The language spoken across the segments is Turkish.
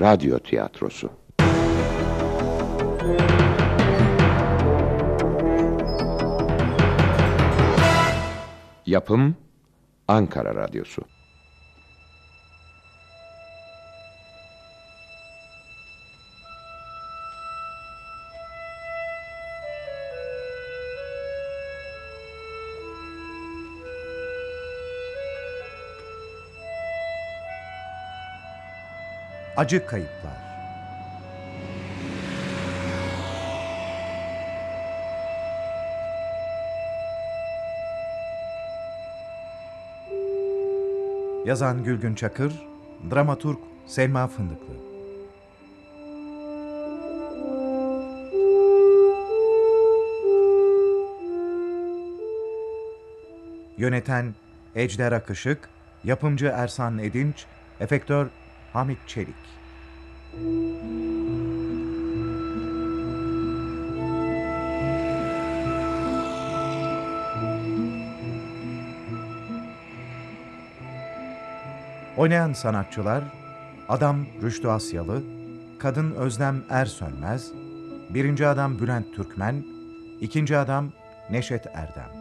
radyo tiyatrosu. Yapım Ankara Radyosu. Acı Kayıplar Yazan Gülgün Çakır, dramaturg Selma Fındıklı. Yöneten Ejder Akışık, yapımcı Ersan Edinç, efektör Hamit Çelik. Oynayan sanatçılar Adam Rüştü Asyalı, Kadın Özlem Ersönmez, Birinci Adam Bülent Türkmen, ikinci Adam Neşet Erdem.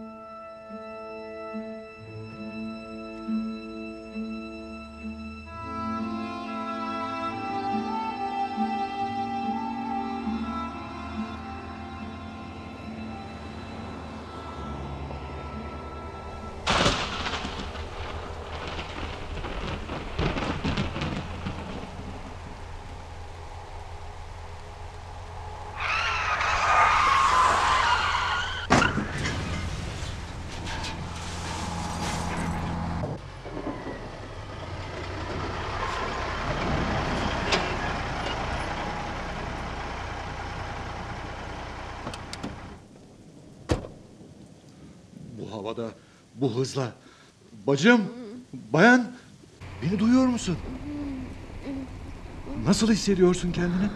Bu havada, bu hızla. Bacım, bayan, beni duyuyor musun? Nasıl hissediyorsun kendini?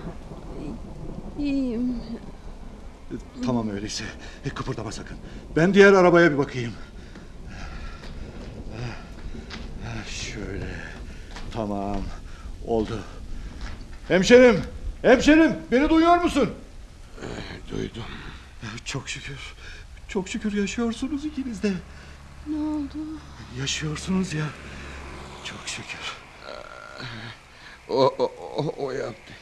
İyiyim. Tamam öyleyse. Kıpırdama sakın. Ben diğer arabaya bir bakayım. Ha, Şöyle. Tamam. Oldu. Hemşerim, hemşerim, beni duyuyor musun? Duydum. Çok şükür. Çok şükür yaşıyorsunuz ikiniz de. Ne oldu? Yaşıyorsunuz ya. Çok şükür. O, o, o, o yaptı.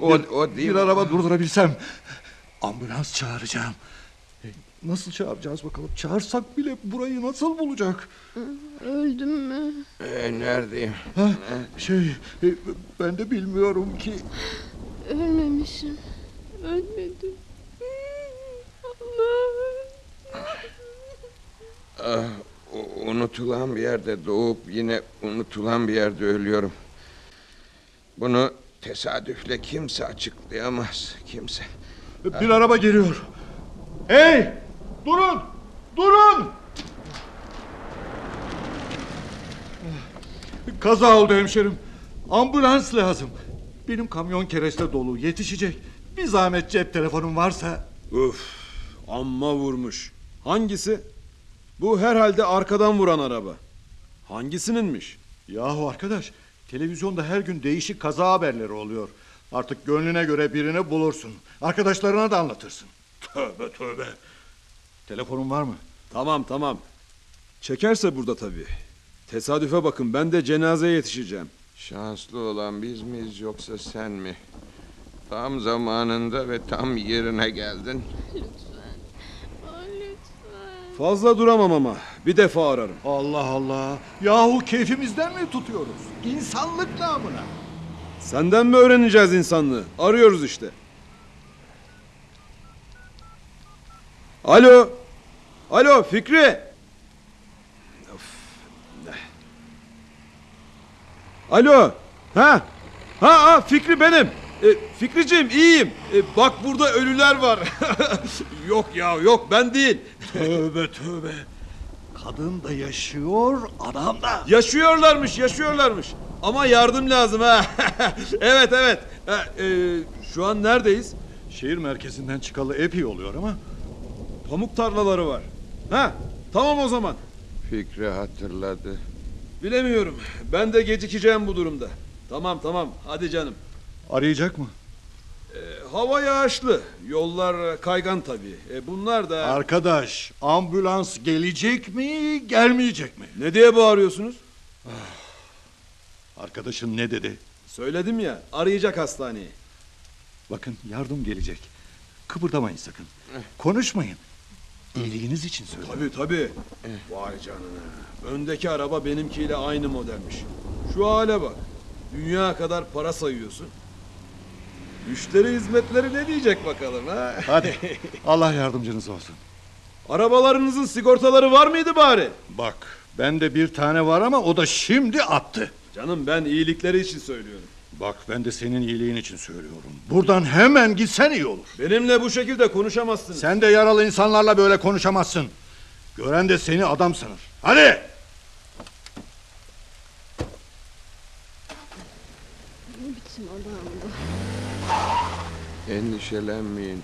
O, bir, o değil. bir araba durdurabilsem ambulans çağıracağım. E, Nasıl çağıracağız bakalım? Çağırsak bile burayı nasıl bulacak? Öldüm mü? Ee, neredeyim? Ha, şey, e, ben de bilmiyorum ki. Ölmemişim. Ölmedim. Allah. Ah, u- unutulan bir yerde doğup yine unutulan bir yerde ölüyorum. Bunu tesadüfle kimse açıklayamaz. Kimse. Bir araba geliyor. Hey! Durun! Durun! Kaza oldu hemşerim. Ambulans lazım. Benim kamyon kereste dolu. Yetişecek. Bir zahmet cep telefonum varsa. Uf, amma vurmuş. Hangisi? Bu herhalde arkadan vuran araba. Hangisininmiş? Yahu arkadaş, televizyonda her gün değişik kaza haberleri oluyor. Artık gönlüne göre birini bulursun. Arkadaşlarına da anlatırsın. Tövbe tövbe. Telefonun var mı? Tamam tamam. Çekerse burada tabii. Tesadüfe bakın ben de cenazeye yetişeceğim. Şanslı olan biz miyiz yoksa sen mi? Tam zamanında ve tam yerine geldin. Lütfen. Fazla duramam ama. Bir defa ararım. Allah Allah. Yahu keyfimizden mi tutuyoruz? İnsanlık namına. Senden mi öğreneceğiz insanlığı? Arıyoruz işte. Alo. Alo Fikri. Of. Alo. Ha? Ha, ha Fikri benim. E, Fikriciğim iyiyim. E, bak burada ölüler var. yok ya yok ben değil. Tövbe tövbe. Kadın da yaşıyor, adam da. Yaşıyorlarmış, yaşıyorlarmış. Ama yardım lazım ha. evet, evet. Ha, e, şu an neredeyiz? Şehir merkezinden çıkalı epey oluyor ama Pamuk tarlaları var. Ha, tamam o zaman. Fikri hatırladı. Bilemiyorum. Ben de gecikeceğim bu durumda. Tamam, tamam. Hadi canım. Arayacak mı? E, hava yağışlı. Yollar kaygan tabii. E, bunlar da... Arkadaş, ambulans gelecek mi, gelmeyecek mi? ne diye bağırıyorsunuz? Arkadaşın ne dedi? Söyledim ya arayacak hastaneyi. Bakın yardım gelecek. Kıpırdamayın sakın. Konuşmayın. İyiliğiniz için söylüyorum. Tabii tabii. Vay canına. Öndeki araba benimkiyle aynı modelmiş. Şu hale bak. Dünya kadar para sayıyorsun. Müşteri hizmetleri ne diyecek bakalım ha? Hadi Allah yardımcınız olsun. Arabalarınızın sigortaları var mıydı bari? Bak bende bir tane var ama o da şimdi attı. Canım ben iyilikleri için söylüyorum. Bak ben de senin iyiliğin için söylüyorum. Buradan hemen gitsen iyi olur. Benimle bu şekilde konuşamazsınız. Sen de yaralı insanlarla böyle konuşamazsın. Gören de seni adam sanır. Hadi! Ne biçim adam bu? Endişelenmeyin.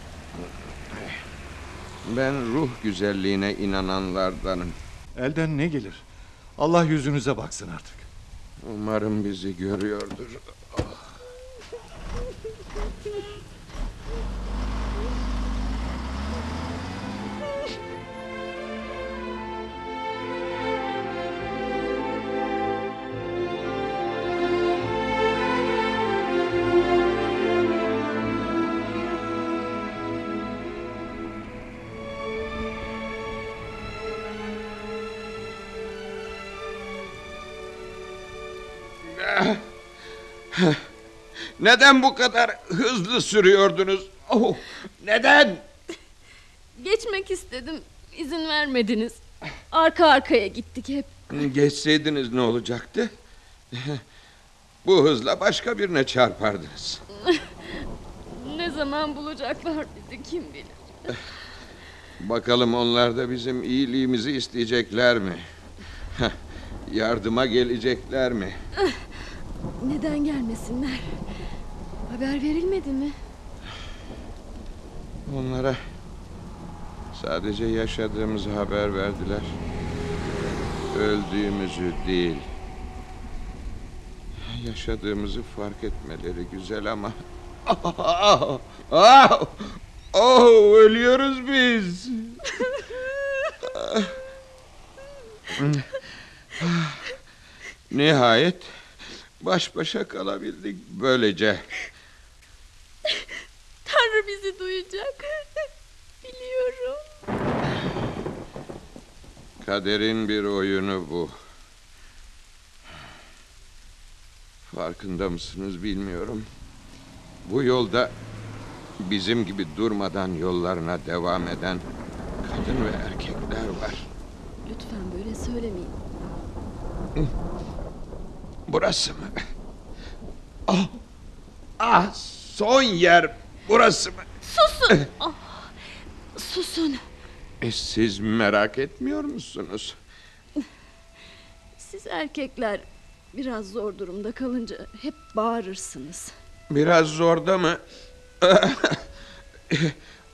Ben ruh güzelliğine inananlardanım. Elden ne gelir? Allah yüzünüze baksın artık. Umarım bizi görüyordur. Neden bu kadar hızlı sürüyordunuz? Oh, neden? Geçmek istedim. İzin vermediniz. Arka arkaya gittik hep. Geçseydiniz ne olacaktı? Bu hızla başka birine çarpardınız. Ne zaman bulacaklar bizi kim bilir. Bakalım onlar da bizim iyiliğimizi isteyecekler mi? Yardıma gelecekler mi? Neden gelmesinler? Haber verilmedi mi? Onlara sadece yaşadığımızı haber verdiler. Öldüğümüzü değil. Yaşadığımızı fark etmeleri güzel ama... Ah, ah, oh, ölüyoruz biz. Nihayet baş başa kalabildik böylece. Tanrı bizi duyacak. Biliyorum. Kaderin bir oyunu bu. Farkında mısınız bilmiyorum. Bu yolda bizim gibi durmadan yollarına devam eden kadın ve erkekler var. Lütfen böyle söylemeyin. Burası mı? Ah, ah son yer burası mı? Susun. Ah, susun. E, siz merak etmiyor musunuz? Siz erkekler biraz zor durumda kalınca hep bağırırsınız. Biraz zorda mı?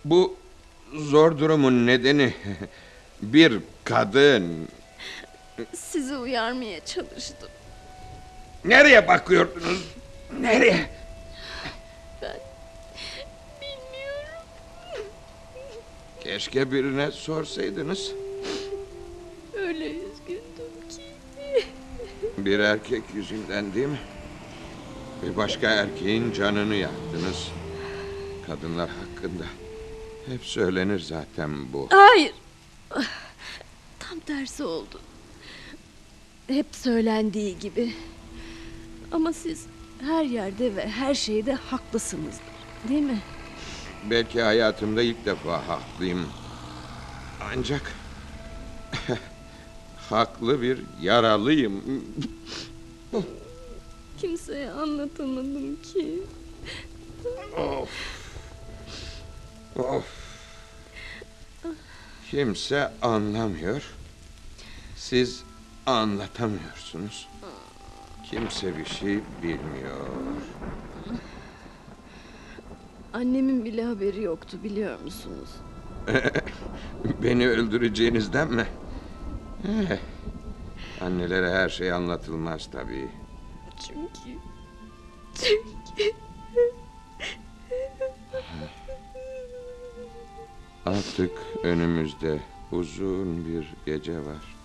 Bu zor durumun nedeni bir kadın. Sizi uyarmaya çalıştım. Nereye bakıyordunuz? Nereye? Ben bilmiyorum. Keşke birine sorsaydınız. Öyle üzgündüm ki. Bir erkek yüzünden değil mi? Bir başka erkeğin canını yaktınız. Kadınlar hakkında. Hep söylenir zaten bu. Hayır. Tam tersi oldu. Hep söylendiği gibi. Ama siz her yerde ve her şeyde haklısınızdır. Değil mi? Belki hayatımda ilk defa haklıyım. Ancak haklı bir yaralıyım. Kimseye anlatamadım ki. Of. Of. Kimse anlamıyor. Siz anlatamıyorsunuz. Kimse bir şey bilmiyor. Annemin bile haberi yoktu biliyor musunuz? Beni öldüreceğinizden mi? Eh, annelere her şey anlatılmaz tabii. Çünkü... Çünkü... Artık önümüzde uzun bir gece var.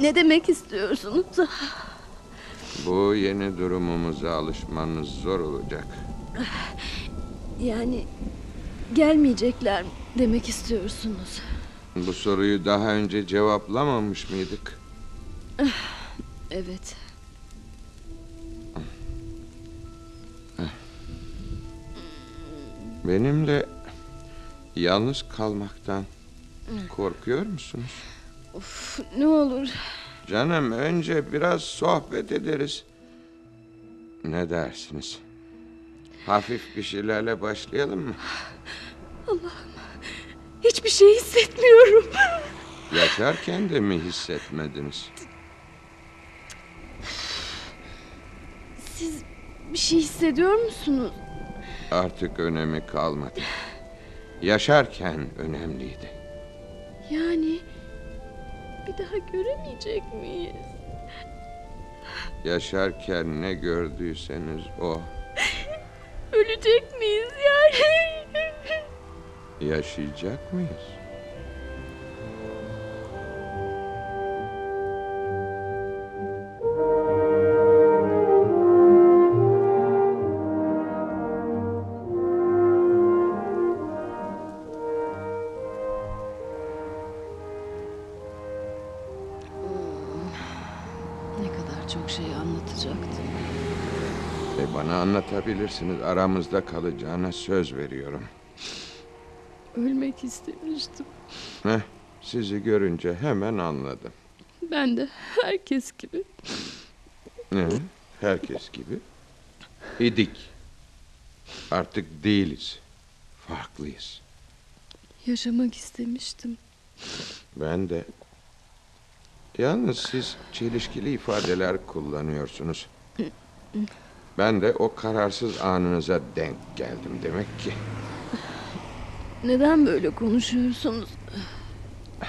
Ne demek istiyorsunuz? Bu yeni durumumuza alışmanız zor olacak. Yani gelmeyecekler demek istiyorsunuz. Bu soruyu daha önce cevaplamamış mıydık? Evet. Benimle yalnız kalmaktan korkuyor musunuz? Of, ne olur Canım önce biraz sohbet ederiz. Ne dersiniz? Hafif bir şeylerle başlayalım mı? hiçbir şey hissetmiyorum. Yaşarken de mi hissetmediniz? Siz bir şey hissediyor musunuz? Artık önemi kalmadı. Yaşarken önemliydi. Yani bir daha göremeyecek miyiz? Yaşarken ne gördüyseniz o. Ölecek miyiz yani? Yaşayacak mıyız? Bana anlatabilirsiniz. Aramızda kalacağına söz veriyorum. Ölmek istemiştim. Heh, sizi görünce hemen anladım. Ben de herkes gibi. Ne? Herkes gibi. İdik. Artık değiliz. Farklıyız. Yaşamak istemiştim. Ben de. Yalnız siz çelişkili ifadeler kullanıyorsunuz. Ben de o kararsız anınıza denk geldim demek ki. Neden böyle konuşuyorsunuz?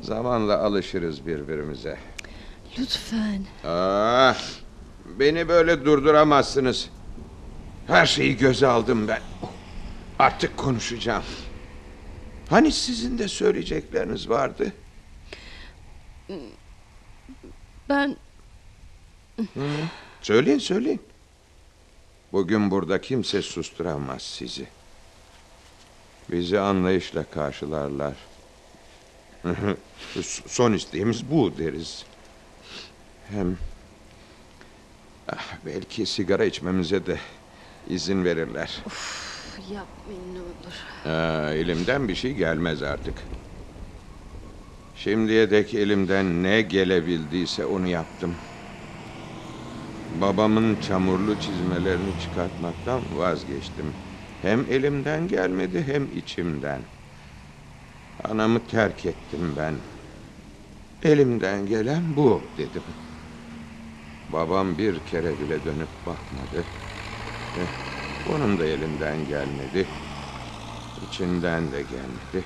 Zamanla alışırız birbirimize. Lütfen. Ah, beni böyle durduramazsınız. Her şeyi göze aldım ben. Artık konuşacağım. Hani sizin de söyleyecekleriniz vardı? Ben Söyleyin söyleyin. Bugün burada kimse susturamaz sizi. Bizi anlayışla karşılarlar. Son isteğimiz bu deriz. Hem ah, belki sigara içmemize de izin verirler. yapmayın ne olur. Aa, elimden bir şey gelmez artık. Şimdiye dek elimden ne gelebildiyse onu yaptım. Babamın çamurlu çizmelerini çıkartmaktan vazgeçtim. Hem elimden gelmedi hem içimden. Anamı terk ettim ben. Elimden gelen bu dedim. Babam bir kere bile dönüp bakmadı. Eh, onun da elinden gelmedi. İçinden de gelmedi.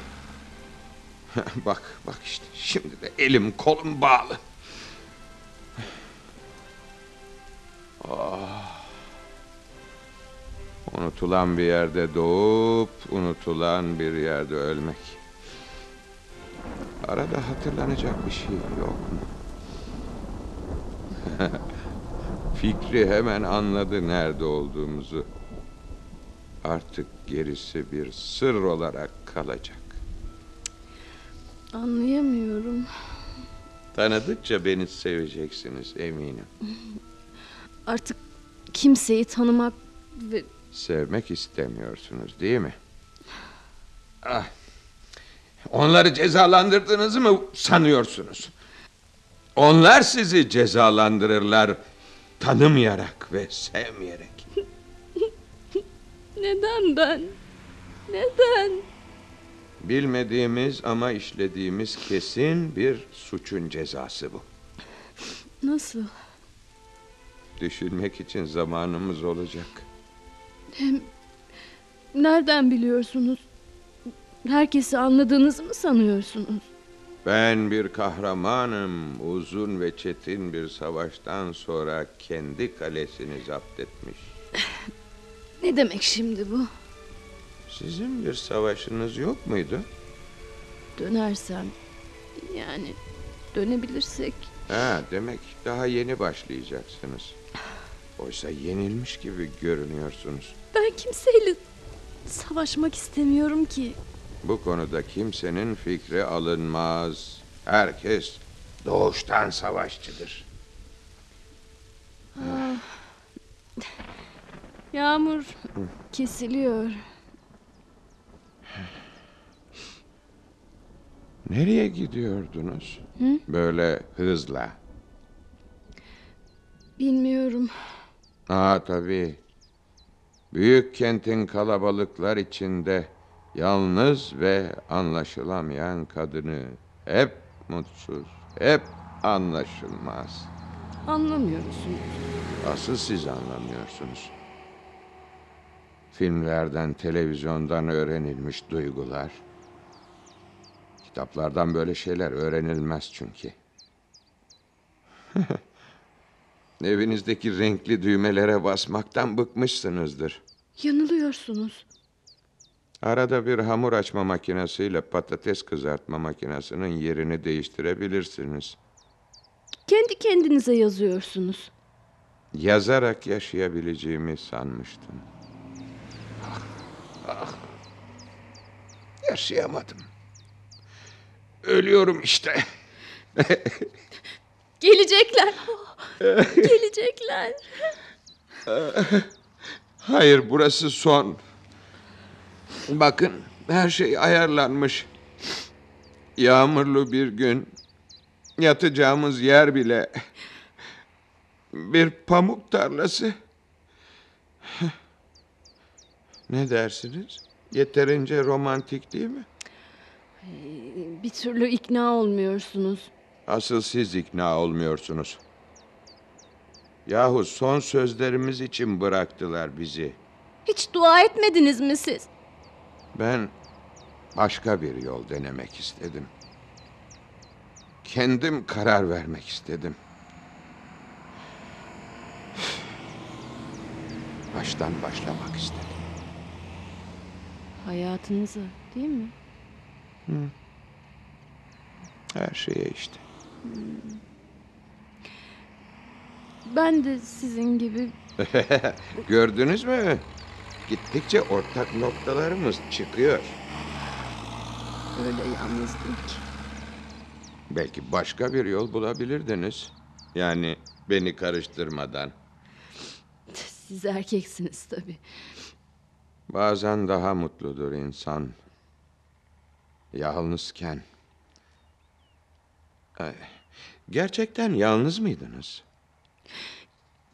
bak bak işte şimdi de elim kolum bağlı. Ah. Unutulan bir yerde doğup unutulan bir yerde ölmek. Arada hatırlanacak bir şey yok mu? Fikri hemen anladı nerede olduğumuzu. Artık gerisi bir sır olarak kalacak. Anlayamıyorum. Tanıdıkça beni seveceksiniz eminim. Artık kimseyi tanımak ve Sevmek istemiyorsunuz değil mi? Ah. Onları cezalandırdığınızı mı sanıyorsunuz? Onlar sizi cezalandırırlar tanımayarak ve sevmeyerek. neden ben? Neden? Bilmediğimiz ama işlediğimiz kesin bir suçun cezası bu. Nasıl? Düşünmek için zamanımız olacak. Hem nereden biliyorsunuz? Herkesi anladığınızı mı sanıyorsunuz? Ben bir kahramanım. Uzun ve çetin bir savaştan sonra kendi kalesini zapt etmiş. Ne demek şimdi bu? Sizin bir savaşınız yok muydu? Dönersem yani dönebilirsek Ha, demek daha yeni başlayacaksınız. Oysa yenilmiş gibi görünüyorsunuz. ben kimseyle savaşmak istemiyorum ki. Bu konuda kimsenin fikri alınmaz. Herkes doğuştan savaşçıdır. Yağmur kesiliyor. Nereye gidiyordunuz? Hı? Böyle hızla. Bilmiyorum. Aa tabii. Büyük kentin kalabalıklar içinde yalnız ve anlaşılamayan kadını hep mutsuz, hep anlaşılmaz. Anlamıyorsun. Asıl siz anlamıyorsunuz. Filmlerden, televizyondan öğrenilmiş duygular. Kitaplardan böyle şeyler öğrenilmez çünkü. Evinizdeki renkli düğmelere basmaktan bıkmışsınızdır. Yanılıyorsunuz. Arada bir hamur açma makinesiyle patates kızartma makinesinin yerini değiştirebilirsiniz. Kendi kendinize yazıyorsunuz. Yazarak yaşayabileceğimi sanmıştım. Ah, ah. Yaşayamadım. Ölüyorum işte. Gelecekler. Gelecekler. Hayır burası son. Bakın her şey ayarlanmış. Yağmurlu bir gün yatacağımız yer bile bir pamuk tarlası. Ne dersiniz? Yeterince romantik değil mi? Bir türlü ikna olmuyorsunuz. Asıl siz ikna olmuyorsunuz. Yahu son sözlerimiz için bıraktılar bizi. Hiç dua etmediniz mi siz? Ben başka bir yol denemek istedim. Kendim karar vermek istedim. Baştan başlamak istedim. Hayatınıza değil mi? Her şeye işte. Ben de sizin gibi Gördünüz mü? Gittikçe ortak noktalarımız çıkıyor. öyle yalnızdım ki. Belki başka bir yol bulabilirdiniz. Yani beni karıştırmadan. Siz erkeksiniz tabii. Bazen daha mutludur insan. Yalnızken. Gerçekten yalnız mıydınız?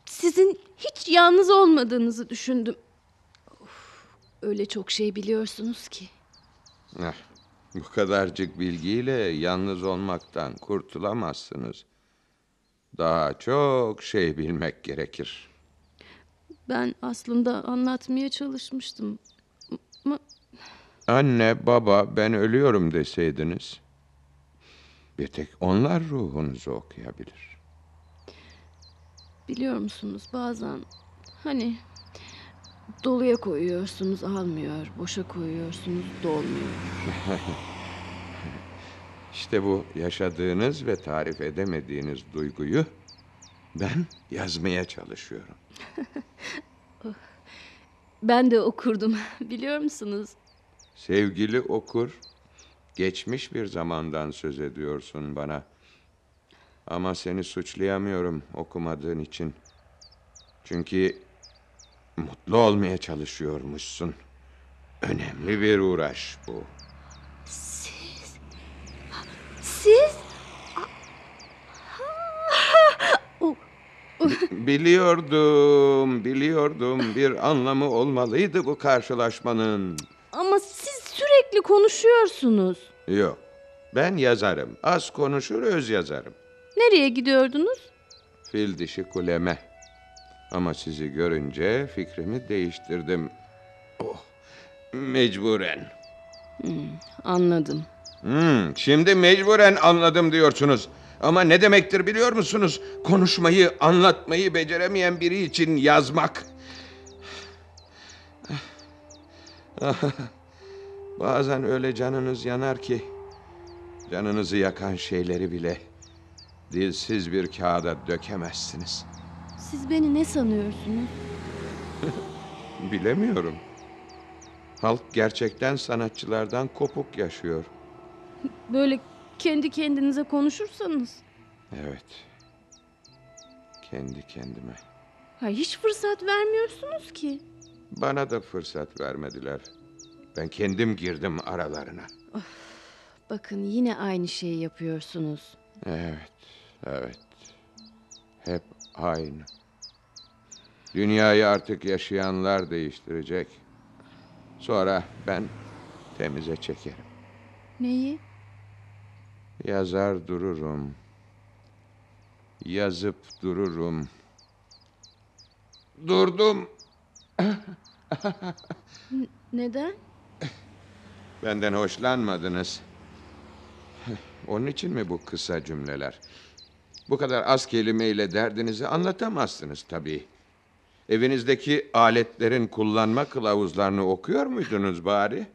Sizin hiç yalnız olmadığınızı düşündüm. Of, öyle çok şey biliyorsunuz ki. Eh, bu kadarcık bilgiyle yalnız olmaktan kurtulamazsınız. Daha çok şey bilmek gerekir. Ben aslında anlatmaya çalışmıştım. Ama Anne, baba ben ölüyorum deseydiniz. Bir tek onlar ruhunuzu okuyabilir. biliyor musunuz bazen hani doluya koyuyorsunuz almıyor, boşa koyuyorsunuz dolmuyor. İşte bu yaşadığınız ve tarif edemediğiniz duyguyu ben yazmaya çalışıyorum. Ben de okurdum biliyor musunuz? Sevgili okur, geçmiş bir zamandan söz ediyorsun bana. Ama seni suçlayamıyorum okumadığın için. Çünkü mutlu olmaya çalışıyormuşsun. Önemli bir uğraş bu. Siz Biliyordum, biliyordum. Bir anlamı olmalıydı bu karşılaşmanın. Sürekli konuşuyorsunuz. Yok, ben yazarım. Az konuşur, öz yazarım. Nereye gidiyordunuz? Fil dişi kuleme. Ama sizi görünce fikrimi değiştirdim. Oh, mecburen. Anladım. Hmm, şimdi mecburen anladım diyorsunuz. Ama ne demektir biliyor musunuz? Konuşmayı, anlatmayı beceremeyen biri için yazmak. Bazen öyle canınız yanar ki canınızı yakan şeyleri bile dilsiz bir kağıda dökemezsiniz. Siz beni ne sanıyorsunuz? Bilemiyorum. Halk gerçekten sanatçılardan kopuk yaşıyor. Böyle kendi kendinize konuşursanız. Evet. Kendi kendime. Ha, hiç fırsat vermiyorsunuz ki. Bana da fırsat vermediler. Ben kendim girdim aralarına. Bakın yine aynı şeyi yapıyorsunuz. Evet, evet. Hep aynı. Dünyayı artık yaşayanlar değiştirecek. Sonra ben temize çekerim. Neyi? Yazar dururum. Yazıp dururum. Durdum. Neden? Benden hoşlanmadınız. Onun için mi bu kısa cümleler? Bu kadar az kelimeyle derdinizi anlatamazsınız tabii. Evinizdeki aletlerin kullanma kılavuzlarını okuyor muydunuz bari?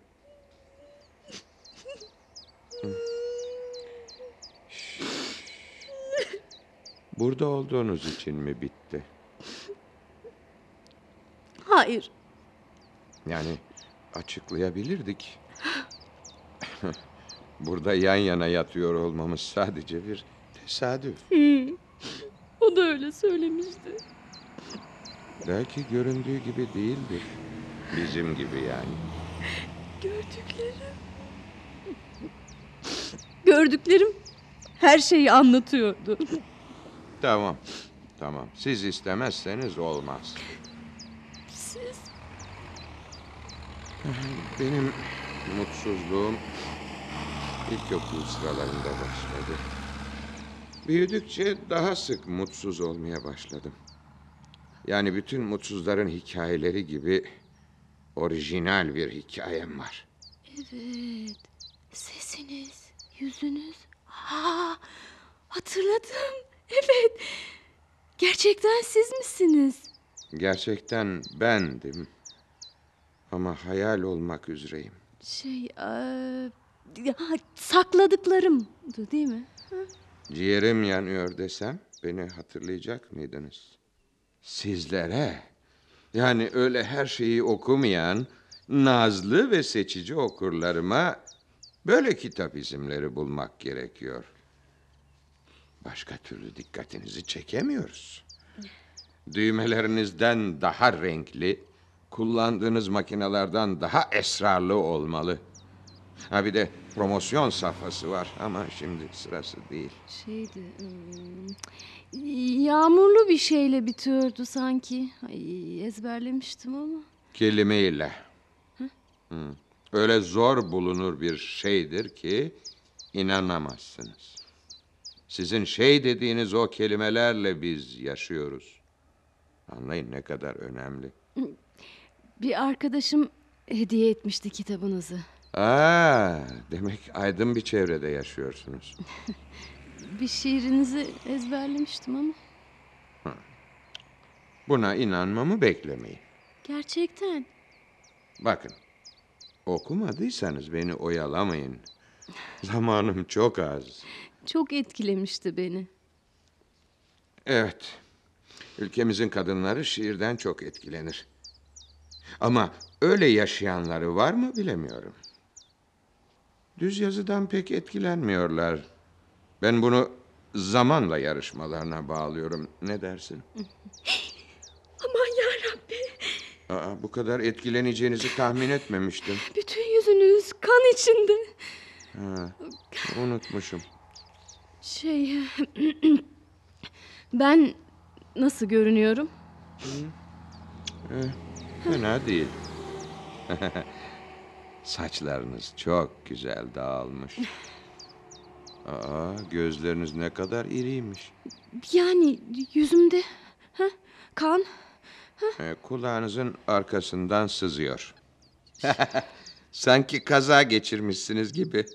Burada olduğunuz için mi bitti? Hayır. Yani açıklayabilirdik. Burada yan yana yatıyor olmamız sadece bir tesadüf. O da öyle söylemişti. Belki göründüğü gibi değildir. Bizim gibi yani. Gördüklerim. Gördüklerim her şeyi anlatıyordu. Tamam. Tamam. Siz istemezseniz olmaz. Siz Benim mutsuzluğum ilkokul sıralarında başladı. Büyüdükçe daha sık mutsuz olmaya başladım. Yani bütün mutsuzların hikayeleri gibi orijinal bir hikayem var. Evet. Sesiniz, yüzünüz. Aa, hatırladım. Evet. Gerçekten siz misiniz? Gerçekten bendim. Ama hayal olmak üzereyim. Şey, eee, ya, sakladıklarımdı değil mi? Ciğerim yanıyor desem beni hatırlayacak mıydınız? Sizlere. Yani öyle her şeyi okumayan nazlı ve seçici okurlarıma böyle kitap isimleri bulmak gerekiyor. Başka türlü dikkatinizi çekemiyoruz. Düğmelerinizden daha renkli, kullandığınız makinelerden daha esrarlı olmalı. Ha bir de promosyon safhası var ama şimdi sırası değil. Şeydi, hmm, yağmurlu bir şeyle bitiyordu sanki. Ay, ezberlemiştim ama. Kelimeyle. Hı. Öyle zor bulunur bir şeydir ki inanamazsınız. Sizin şey dediğiniz o kelimelerle biz yaşıyoruz. Anlayın ne kadar önemli. Bir arkadaşım hediye etmişti kitabınızı. Aa, demek aydın bir çevrede yaşıyorsunuz. Bir şiirinizi ezberlemiştim ama. Buna inanmamı beklemeyin. Gerçekten. Bakın, okumadıysanız beni oyalamayın. Zamanım çok az. Çok etkilemişti beni. Evet. Ülkemizin kadınları şiirden çok etkilenir. Ama öyle yaşayanları var mı bilemiyorum. Düz yazıdan pek etkilenmiyorlar. Ben bunu zamanla yarışmalarına bağlıyorum. Ne dersin? Aman yarabbi. Aa, bu kadar etkileneceğinizi tahmin etmemiştim. Bütün yüzünüz kan içinde. Ha, unutmuşum. Şey... ben nasıl görünüyorum? Fena değil. Saçlarınız çok güzel dağılmış. Aa, gözleriniz ne kadar iriymiş. Yani yüzümde ha, kan. Ee, kulağınızın arkasından sızıyor. Sanki kaza geçirmişsiniz gibi.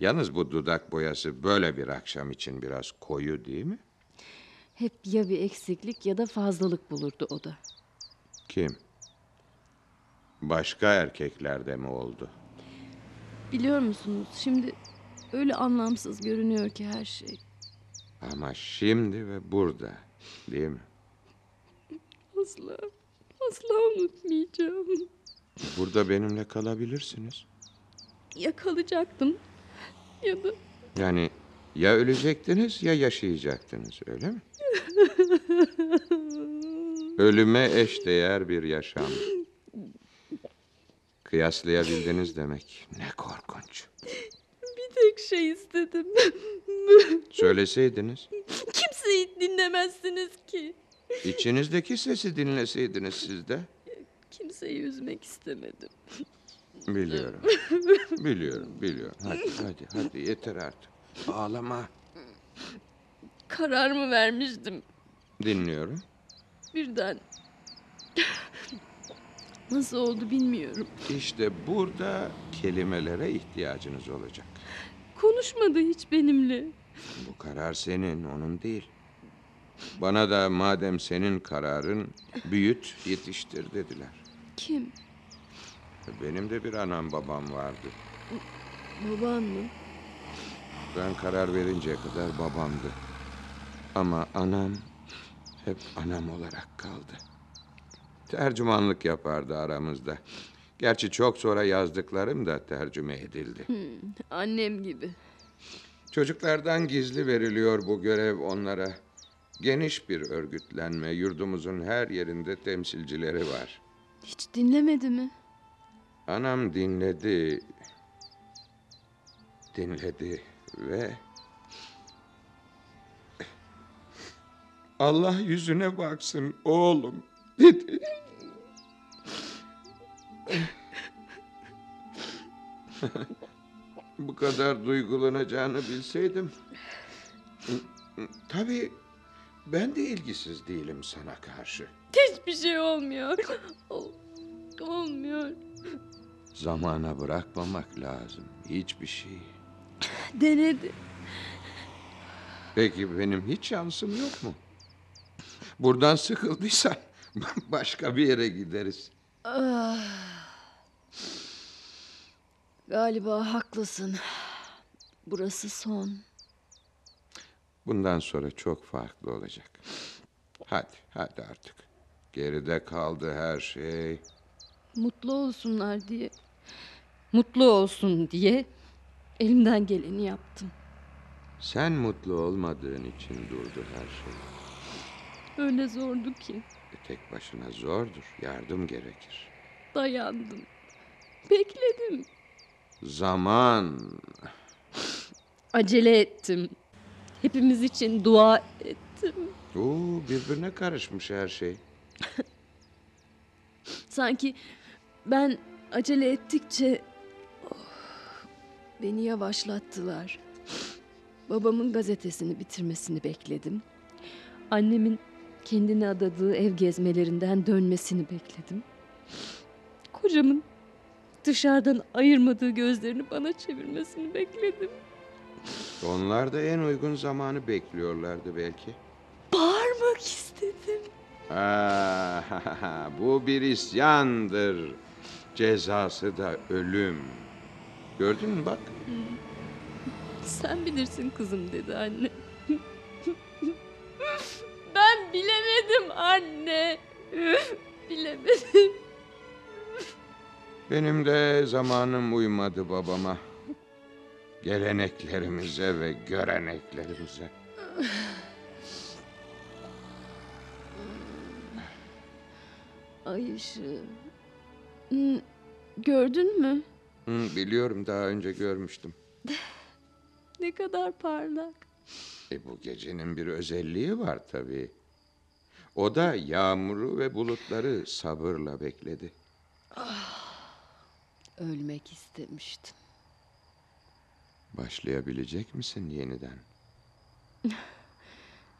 Yalnız bu dudak boyası böyle bir akşam için biraz koyu değil mi? Hep ya bir eksiklik ya da fazlalık bulurdu o da. Kim? Başka erkeklerde mi oldu? Biliyor musunuz şimdi öyle anlamsız görünüyor ki her şey. Ama şimdi ve burada, değil mi? Asla, asla unutmayacağım. Burada benimle kalabilirsiniz. Ya kalacaktım ya da Yani ya ölecektiniz ya yaşayacaktınız, öyle mi? Ölüme eşdeğer bir yaşam. Kıyaslayabildiniz demek. Ne korkunç. bir tek şey istedim. Söyleseydiniz, Kimseyi dinlemezsiniz ki. içinizdeki sesi dinleseydiniz siz de. Kimseyi üzmek istemedim. Biliyorum. biliyorum, biliyorum. Hadi, hadi, hadi yeter artık. Ağlama. Kararımı vermiştim Dinliyorum. birden. Nasıl oldu bilmiyorum. İşte burada kelimelere ihtiyacınız olacak. Konuşmadı hiç benimle. Bu karar senin, onun değil. Bana da madem senin kararın büyüt, yetiştir dediler. Kim? Benim de bir anam babam vardı. Baban mı? Ben karar verinceye kadar babamdı. Ama anam hep anam olarak kaldı. Tercümanlık yapardı aramızda. Gerçi çok sonra yazdıklarım da tercüme edildi. Annem gibi. Çocuklardan gizli veriliyor bu görev onlara. Geniş bir örgütlenme, yurdumuzun her yerinde temsilcileri var. Hiç dinlemedi mi? Anam dinledi, dinledi ve Allah yüzüne baksın oğlum dedi. Bu kadar duygulanacağını bilseydim. Tabii ben de ilgisiz değilim sana karşı. Hiçbir şey olmuyor. Ol- Olmuyor. Zamana bırakmamak lazım. Hiçbir şey. Denedi. Peki benim hiç şansım yok mu? Buradan sıkıldıysan başka bir yere gideriz. Galiba haklısın. Burası son. Bundan sonra çok farklı olacak. Hadi, hadi artık. Geride kaldı her şey. Mutlu olsunlar diye. Mutlu olsun diye elimden geleni yaptım. Sen mutlu olmadığın için durdu her şey. Öyle zordu ki tek başına zordur. Yardım gerekir. dayandım. Bekledim. Zaman. Acele ettim. Hepimiz için dua ettim. Oo, birbirine karışmış her şey. Sanki ben acele ettikçe oh, beni yavaşlattılar. Babamın gazetesini bitirmesini bekledim. Annemin kendine adadığı ev gezmelerinden dönmesini bekledim. Kocamın dışarıdan ayırmadığı gözlerini bana çevirmesini bekledim. Onlar da en uygun zamanı bekliyorlardı belki. Bağırmak istedim. Ah, bu bir isyandır. Cezası da ölüm. Gördün mü bak? Sen bilirsin kızım dedi anne. Benim de zamanım uymadı babama. Geleneklerimize ve göreneklerimize. Ay ışığı. Hmm, Gördün mü? Hı, biliyorum daha önce görmüştüm. Ne kadar parlak. E bu gecenin bir özelliği var tabii. O da yağmuru ve bulutları sabırla bekledi. Ölmek istemiştim. Başlayabilecek misin yeniden?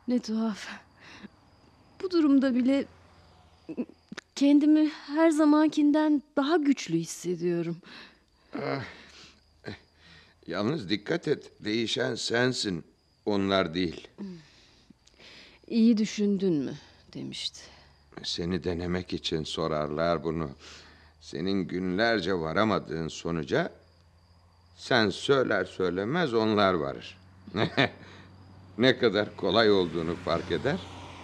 Ne tuhaf. Bu durumda bile kendimi her zamankinden daha güçlü hissediyorum. Yalnız dikkat et, değişen sensin, onlar değil. İyi düşündün mü demişti. Seni denemek için sorarlar bunu. Senin günlerce varamadığın sonuca sen söyler söylemez onlar varır. ne kadar kolay olduğunu fark eder,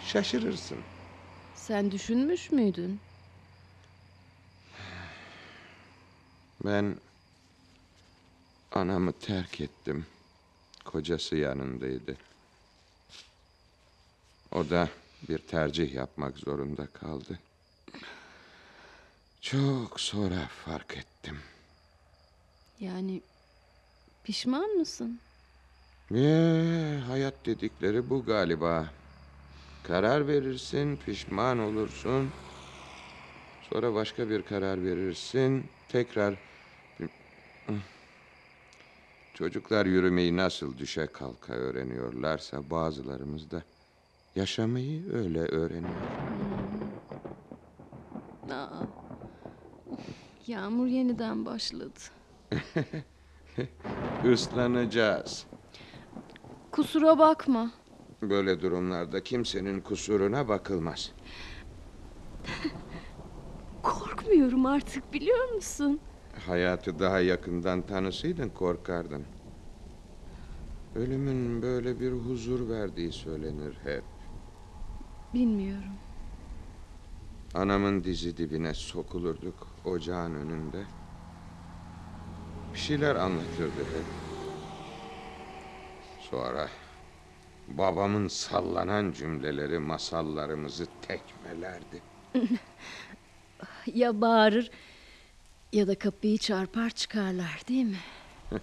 şaşırırsın. Sen düşünmüş müydün? Ben anamı terk ettim. Kocası yanındaydı. O da bir tercih yapmak zorunda kaldı. Çok sonra fark ettim. Yani pişman mısın? Ee, hayat dedikleri bu galiba. Karar verirsin, pişman olursun. Sonra başka bir karar verirsin, tekrar... Çocuklar yürümeyi nasıl düşe kalka öğreniyorlarsa bazılarımız da yaşamayı öyle öğreniyor. Aa, yağmur yeniden başladı. Islanacağız. Kusura bakma. Böyle durumlarda kimsenin kusuruna bakılmaz. Korkmuyorum artık biliyor musun? Hayatı daha yakından tanısaydın korkardın. Ölümün böyle bir huzur verdiği söylenir hep. Bilmiyorum. Anamın dizi dibine sokulurduk ocağın önünde. Bir şeyler anlatırdı hep. Sonra babamın sallanan cümleleri masallarımızı tekmelerdi. Ya bağırır ya da kapıyı çarpar çıkarlar değil mi?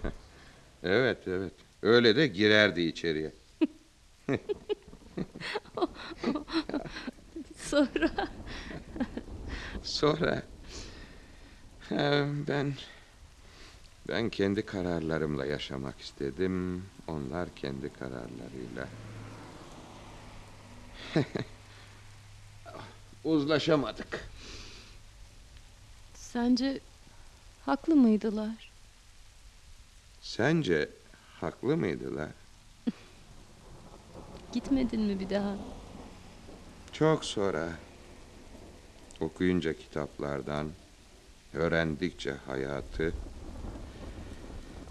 Evet evet öyle de girerdi içeriye. Sonra Sonra ben ben kendi kararlarımla yaşamak istedim. Onlar kendi kararlarıyla. Uzlaşamadık. sence haklı mıydılar? Sence haklı mıydılar? Gitmedin mi bir daha? Çok sonra okuyunca kitaplardan, öğrendikçe hayatı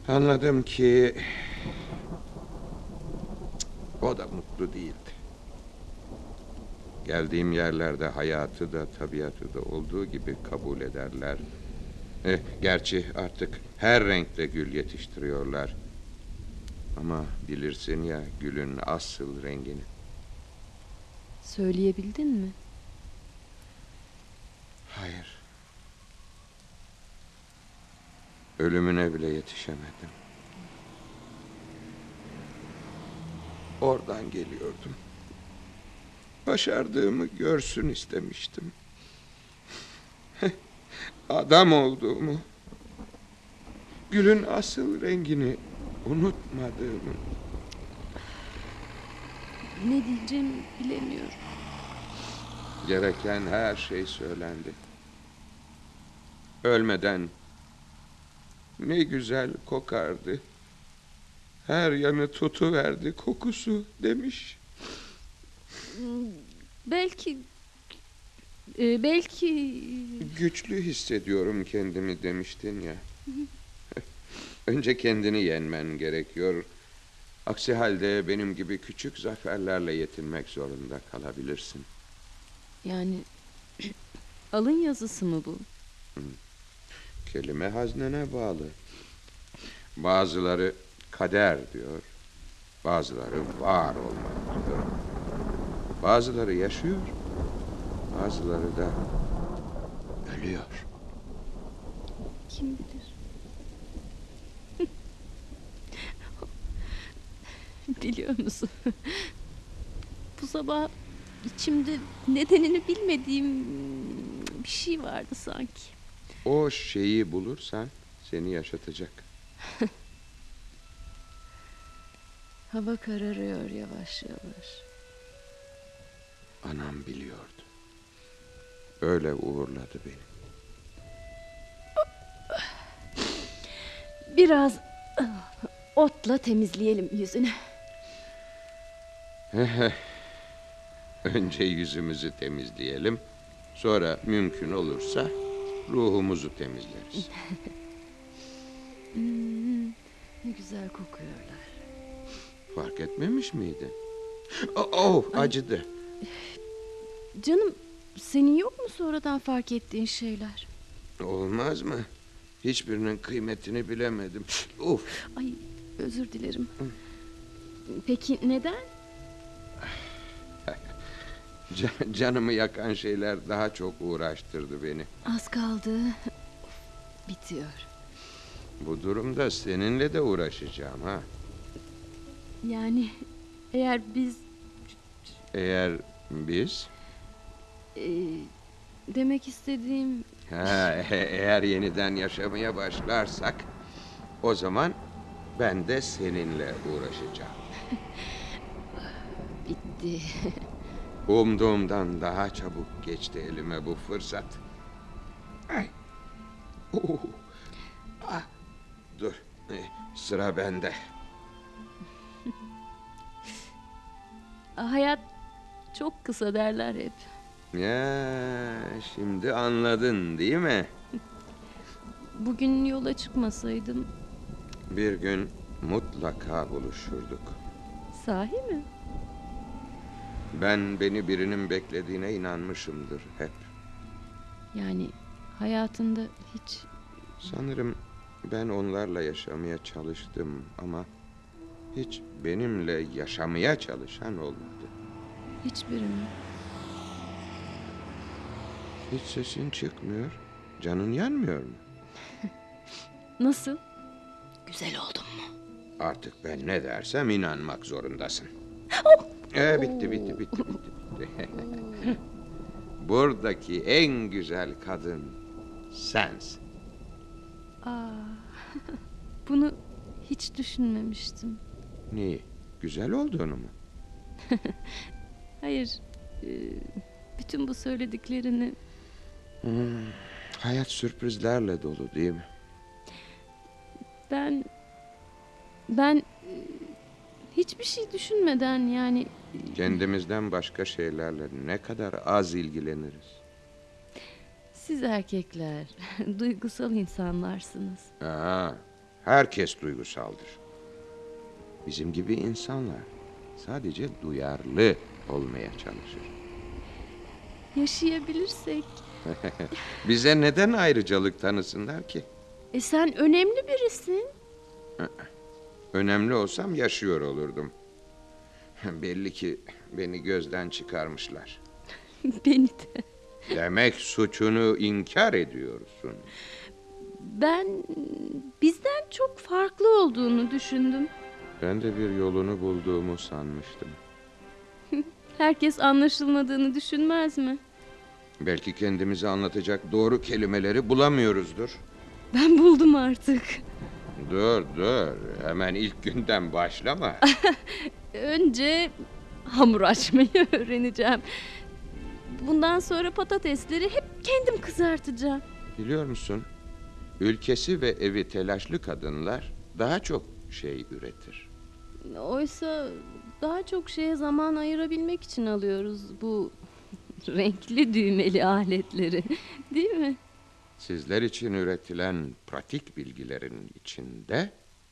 anladım ki o da mutlu değildi. Geldiğim yerlerde hayatı da tabiatı da olduğu gibi kabul ederler. Eh, gerçi artık her renkte gül yetiştiriyorlar. Ama bilirsin ya gülün asıl rengini. Söyleyebildin mi? Hayır. Ölümüne bile yetişemedim. Oradan geliyordum. Başardığımı görsün istemiştim. Adam olduğumu, gülün asıl rengini unutmadığımı. Ne diyeceğimi bilemiyorum. Gereken her şey söylendi. Ölmeden ne güzel kokardı. Her yanı tutuverdi kokusu demiş. Belki e, belki Güçlü hissediyorum kendimi demiştin ya. Önce kendini yenmen gerekiyor. Aksi halde benim gibi küçük zaferlerle yetinmek zorunda kalabilirsin. yani alın yazısı mı bu? Kelime haznene bağlı. Bazıları kader diyor. Bazıları var olmak diyor. Bazıları yaşıyor. Bazıları da ölüyor. Kim bilir? Biliyor musun? Bu sabah içimde nedenini bilmediğim bir şey vardı sanki. O şeyi bulursan seni yaşatacak. Hava kararıyor yavaş yavaş. Anam biliyordu. Öyle uğurladı beni. Biraz otla temizleyelim yüzünü. Önce yüzümüzü temizleyelim. Sonra mümkün olursa ruhumuzu temizleriz. Ne güzel kokuyorlar. Fark etmemiş miydin? Oh, oh, acıdı. Canım senin yok mu sonradan fark ettiğin şeyler? Olmaz mı? Hiçbirinin kıymetini bilemedim. Uf, Ay özür dilerim. Peki neden? Ca- canımı yakan şeyler daha çok uğraştırdı beni. Az kaldı. Bitiyor. Bu durumda seninle de uğraşacağım ha. Yani eğer biz Eğer biz e, demek istediğim ha, e- eğer yeniden yaşamaya başlarsak o zaman ben de seninle uğraşacağım. bitti. Umduğumdan daha çabuk geçti elime bu fırsat. Ay. Oo. Ah. Dur. e, Sıra bende. Hayat çok kısa derler hep. Ya şimdi anladın değil mi? Bugün yola çıkmasaydım Bir gün mutlaka buluşurduk. sahi mi? Ben beni birinin beklediğine inanmışımdır hep. Yani hayatında hiç Sanırım ben onlarla yaşamaya çalıştım ama hiç benimle yaşamaya çalışan olmadı. hiçbirini. Hiç sesin çıkmıyor. Canın yanmıyor mu? Nasıl? Güzel oldum mu? Artık ben ne dersem inanmak zorundasın. Ee, bitti bitti bitti bitti. bitti. Buradaki en güzel kadın sensin. Aa, bunu hiç düşünmemiştim. Niye? Güzel olduğunu mu? Hayır, e, bütün bu söylediklerini Hayat sürprizlerle dolu değil mi? ben ben e, hiçbir şey düşünmeden yani Kendimizden başka şeylerle ne kadar az ilgileniriz. siz erkekler duygusal insanlarsınız. Aa, herkes duygusaldır. Bizim gibi insanlar sadece duyarlı olmaya çalışır. Yaşayabilirsek. Bize neden ayrıcalık tanısınlar ki? E sen önemli birisin. Önemli olsam yaşıyor olurdum. Belli ki beni gözden çıkarmışlar. Beni de. Demek suçunu inkar ediyorsun. Ben bizden çok farklı olduğunu düşündüm. Ben de bir yolunu bulduğumu sanmıştım. Herkes anlaşılmadığını düşünmez mi? Belki kendimizi anlatacak doğru kelimeleri bulamıyoruzdur. Ben buldum artık. Dur dur hemen ilk günden başlama. Önce hamur açmayı öğreneceğim. Bundan sonra patatesleri hep kendim kızartacağım. Biliyor musun? Ülkesi ve evi telaşlı kadınlar daha çok şey üretir. Oysa daha çok şeye zaman ayırabilmek için alıyoruz bu renkli düğmeli aletleri. Değil mi? Sizler için üretilen pratik bilgilerin içinde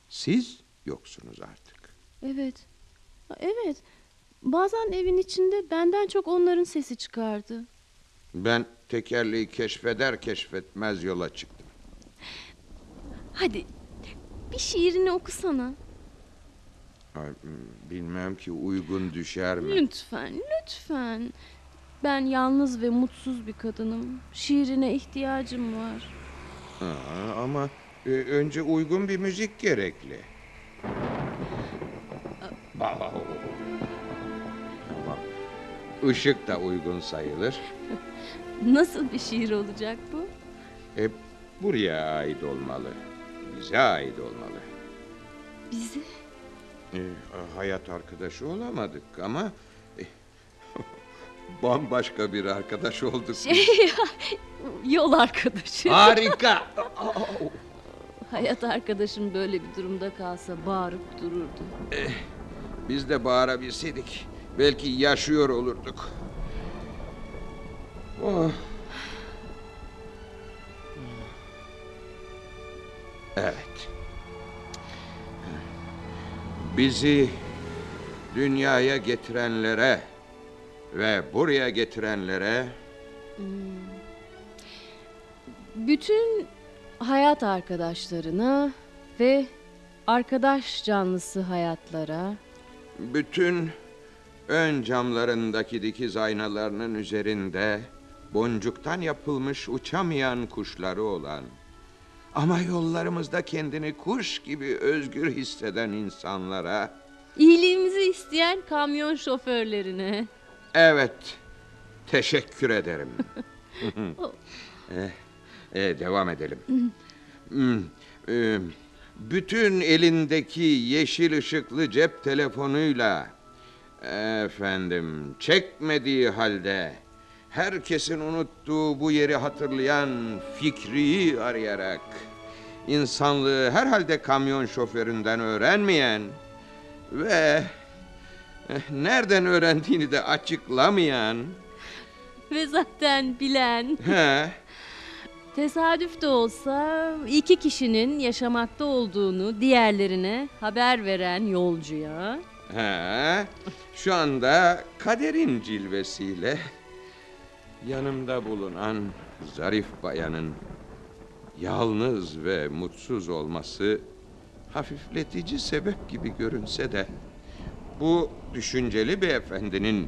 siz yoksunuz artık. Evet. Evet. Bazen evin içinde benden çok onların sesi çıkardı. Ben tekerleği keşfeder keşfetmez yola çıktım. Hadi bir şiirini okusana. Ay, hmm, bilmem ki uygun düşer mi? Lütfen, lütfen. Ben yalnız ve mutsuz bir kadınım. Şiirine ihtiyacım var. Aa, ama e, önce uygun bir müzik gerekli. Wow. Tamam. Işık da uygun sayılır. Nasıl bir şiir olacak bu? E, buraya ait olmalı. Bize ait olmalı. Bizi E, hayat arkadaşı olamadık ama bambaşka bir arkadaş olduk. şey yol arkadaşı. Harika. Hayat arkadaşım böyle bir durumda kalsa bağırıp dururdu. Biz de bağırabilseydik belki yaşıyor olurduk. Oh. Evet. Bizi dünyaya getirenlere ve buraya getirenlere Bütün hayat arkadaşlarına ve arkadaş canlısı hayatlara bütün ön camlarındaki dikiz aynalarının üzerinde boncuktan yapılmış uçamayan kuşları olan ama yollarımızda kendini kuş gibi özgür hisseden insanlara iyiliğimizi isteyen kamyon şoförlerine evet teşekkür ederim. eh, eh, devam edelim. Hmm, eh, bütün elindeki yeşil ışıklı cep telefonuyla efendim çekmediği halde herkesin unuttuğu bu yeri hatırlayan Fikri'yi arayarak insanlığı herhalde kamyon şoföründen öğrenmeyen ve nereden öğrendiğini de açıklamayan. Ve zaten bilen. He, tesadüf de olsa iki kişinin yaşamakta olduğunu diğerlerine haber veren yolcuya. He, şu anda kaderin cilvesiyle yanımda bulunan zarif bayanın yalnız ve mutsuz olması hafifletici sebep gibi görünse de bu düşünceli beyefendinin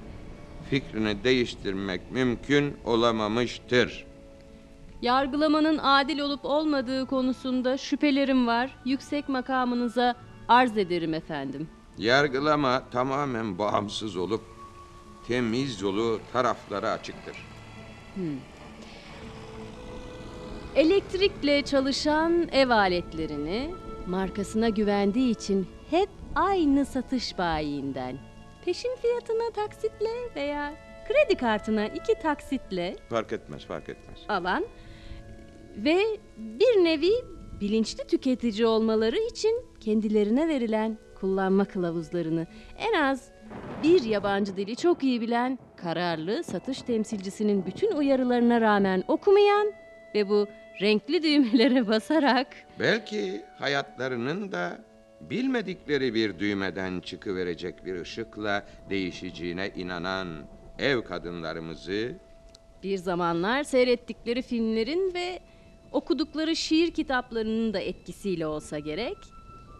fikrini değiştirmek mümkün olamamıştır. Yargılamanın adil olup olmadığı konusunda şüphelerim var. Yüksek makamınıza arz ederim efendim. Yargılama tamamen bağımsız olup temiz yolu taraflara açıktır. Elektrikle çalışan ev aletlerini markasına güvendiği için hep aynı satış bayiinden peşin fiyatına taksitle veya kredi kartına iki taksitle Fark etmez, fark etmez. alan ve bir nevi bilinçli tüketici olmaları için kendilerine verilen kullanma kılavuzlarını en az bir yabancı dili çok iyi bilen kararlı satış temsilcisinin bütün uyarılarına rağmen okumayan ve bu renkli düğmelere basarak Belki hayatlarının da bilmedikleri bir düğmeden çıkıverecek bir ışıkla değişeceğine inanan ev kadınlarımızı bir zamanlar seyrettikleri filmlerin ve okudukları şiir kitaplarının da etkisiyle olsa gerek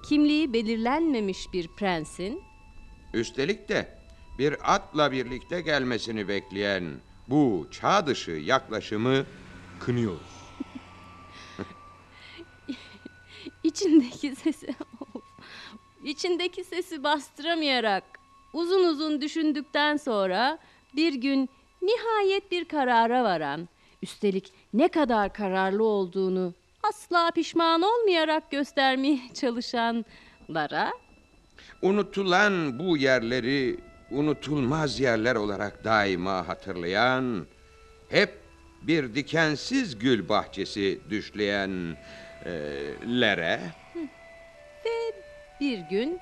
kimliği belirlenmemiş bir prensin üstelik de bir atla birlikte gelmesini bekleyen bu çağ dışı yaklaşımı kınıyoruz. İçindeki sesi içindeki sesi bastıramayarak uzun uzun düşündükten sonra bir gün nihayet bir karara varan, üstelik ne kadar kararlı olduğunu asla pişman olmayarak göstermeye çalışanlara Unutulan bu yerleri unutulmaz yerler olarak daima hatırlayan, hep bir dikensiz gül bahçesi düşleyenlere ve bir gün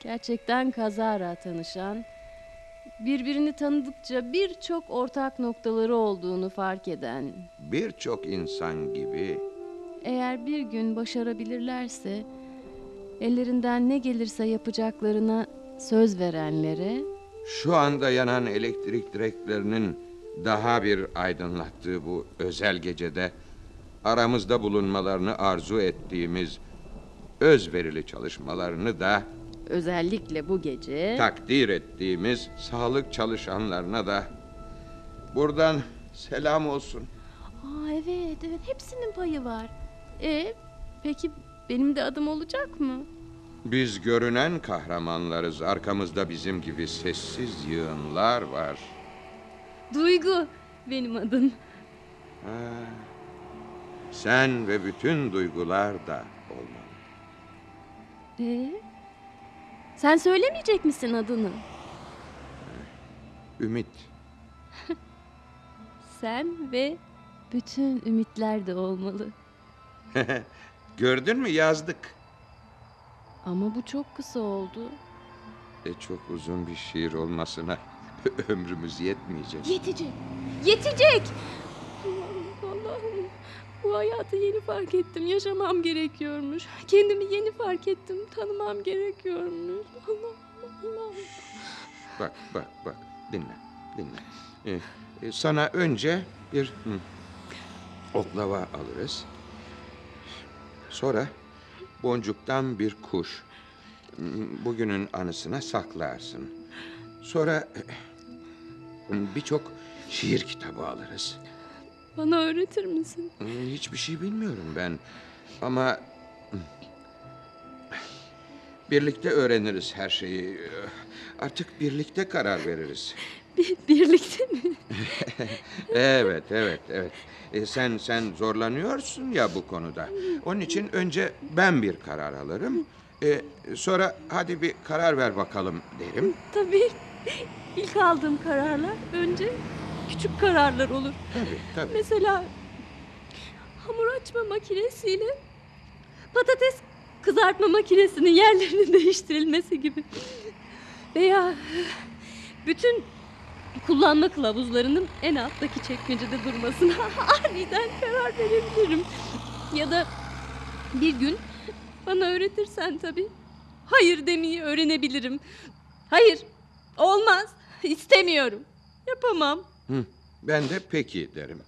gerçekten kazara tanışan, birbirini tanıdıkça birçok ortak noktaları olduğunu fark eden birçok insan gibi Eğer bir gün başarabilirlerse ellerinden ne gelirse yapacaklarına söz verenlere şu anda yanan elektrik direklerinin daha bir aydınlattığı bu özel gecede aramızda bulunmalarını arzu ettiğimiz özverili çalışmalarını da özellikle bu gece takdir ettiğimiz sağlık çalışanlarına da buradan selam olsun. Aa evet evet hepsinin payı var. E peki benim de adım olacak mı? Biz görünen kahramanlarız. Arkamızda bizim gibi sessiz yığınlar var. Duygu benim adım. Ha, sen ve bütün duygular da olmalı. E sen söylemeyecek misin adını? Ümit. Sen ve bütün ümitler de olmalı. Gördün mü yazdık. Ama bu çok kısa oldu. E, çok uzun bir şiir olmasına ömrümüz yetmeyecek. Yetecek. Yetecek. Allah'ım, Allah'ım. Bu hayatı yeni fark ettim. Yaşamam gerekiyormuş. Kendimi yeni fark ettim. Tanımam gerekiyormuş. Allah Allah. Bak bak bak dinle dinle. Ee, e, sana önce bir hı, oklava alırız. Sonra boncuktan bir kuş. Bugünün anısına saklarsın. Sonra e, birçok şiir kitabı alırız. Bana öğretir misin? Hiçbir şey bilmiyorum ben. Ama birlikte öğreniriz her şeyi. Artık birlikte karar veririz. Bir, birlikte mi? Evet, evet, evet. E, sen sen zorlanıyorsun ya bu konuda. Onun için önce ben bir karar alırım. E, sonra hadi bir karar ver bakalım derim. Tabii. İlk aldığım kararlar önce küçük kararlar olur. Tabii, tabii. Mesela hamur açma makinesiyle patates kızartma makinesinin yerlerinin değiştirilmesi gibi. Veya bütün kullanma kılavuzlarının en alttaki çekmecede durmasına aniden karar verebilirim. Ya da bir gün bana öğretirsen tabii hayır demeyi öğrenebilirim. Hayır olmaz istemiyorum yapamam. Hı, ben de peki derim.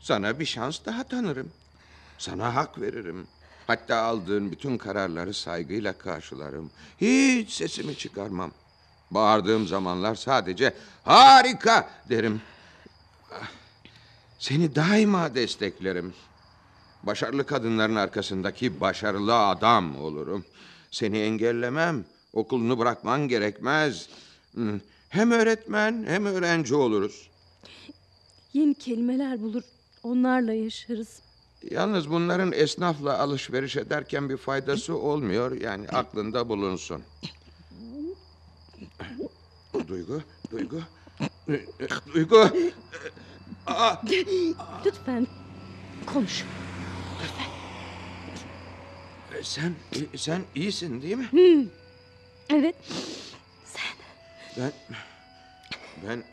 Sana bir şans daha tanırım. Sana hak veririm. Hatta aldığın bütün kararları saygıyla karşılarım. Hiç sesimi çıkarmam. Bağırdığım zamanlar sadece harika derim. Ah, Seni daima desteklerim. Başarılı kadınların arkasındaki başarılı adam olurum. Seni engellemem. Okulunu bırakman gerekmez. Hem öğretmen hem öğrenci oluruz. Yeni kelimeler bulur onlarla yaşarız. Yalnız bunların esnafla alışveriş ederken bir faydası olmuyor. Yani aklında bulunsun. Duygu, Duygu, Duygu. Aa, Lütfen konuş. sen, sen iyisin değil mi? Evet. Ben, ben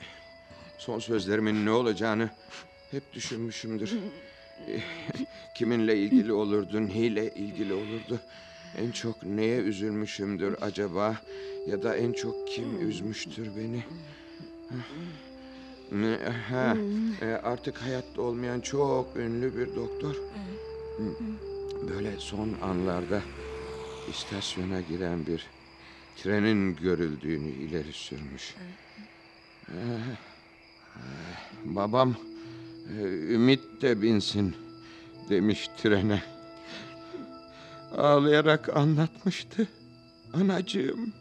son sözlerimin ne olacağını hep düşünmüşümdür. Kiminle ilgili olurdu, neyle ilgili olurdu? En çok neye üzülmüşümdür acaba? Ya da en çok kim üzmüştür beni? Ha, e, artık hayatta olmayan çok ünlü bir doktor. Böyle son anlarda istasyona giren bir trenin görüldüğünü ileri sürmüş. Babam e, Ümit de binsin demiş trene. Ağlayarak anlatmıştı anacığım.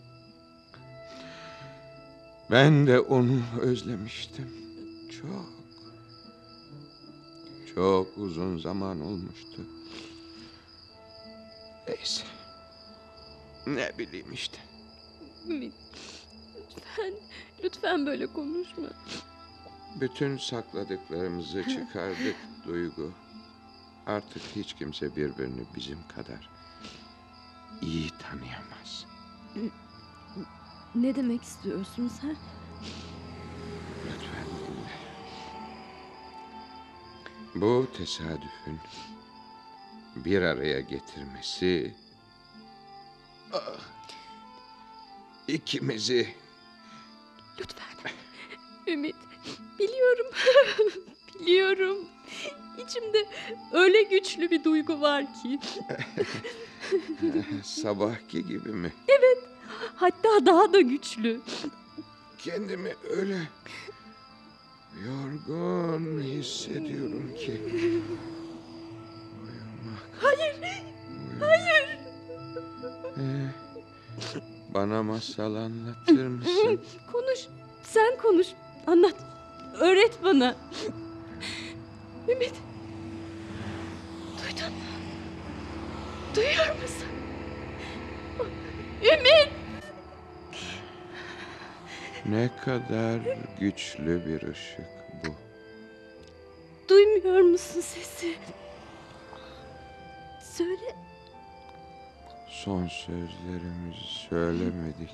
Ben de onu özlemiştim. Çok. Çok uzun zaman olmuştu. Neyse. Ne bileyim işte. Ümit, Lütfen, lütfen böyle konuşma. Bütün sakladıklarımızı çıkardık Duygu. Artık hiç kimse birbirini bizim kadar iyi tanıyamaz. Ne demek istiyorsun sen? Lütfen dinle. Bu tesadüfün bir araya getirmesi ah, ikimizi Lütfen. Ümit, biliyorum. biliyorum. İçimde öyle güçlü bir duygu var ki. sabahki gibi mi? Hatta daha da güçlü. Kendimi öyle yorgun hissediyorum ki. Uyumak. Hayır. Hayır. bana masal anlatır mısın? Konuş. Sen konuş. Anlat. Öğret bana. Ümit. Duydun mu? Duyuyor musun? Ümit. ne kadar güçlü bir ışık bu. Duymuyor musun sesi? Söyle. Son sözlerimizi söylemedik.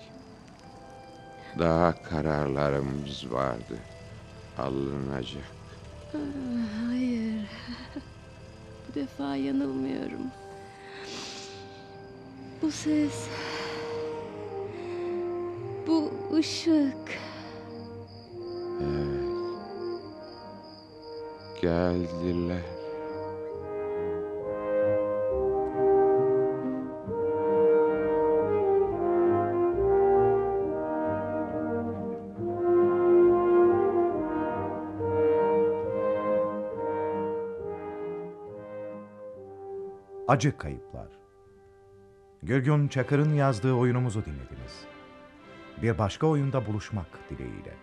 Daha kararlarımız vardı. Alınacak. Hayır. defa yanılmıyorum. Bu ses... Bu ışık... Evet. Geldiler. Acı Kayıplar Gürgün Çakır'ın yazdığı oyunumuzu dinlediniz. Bir başka oyunda buluşmak dileğiyle.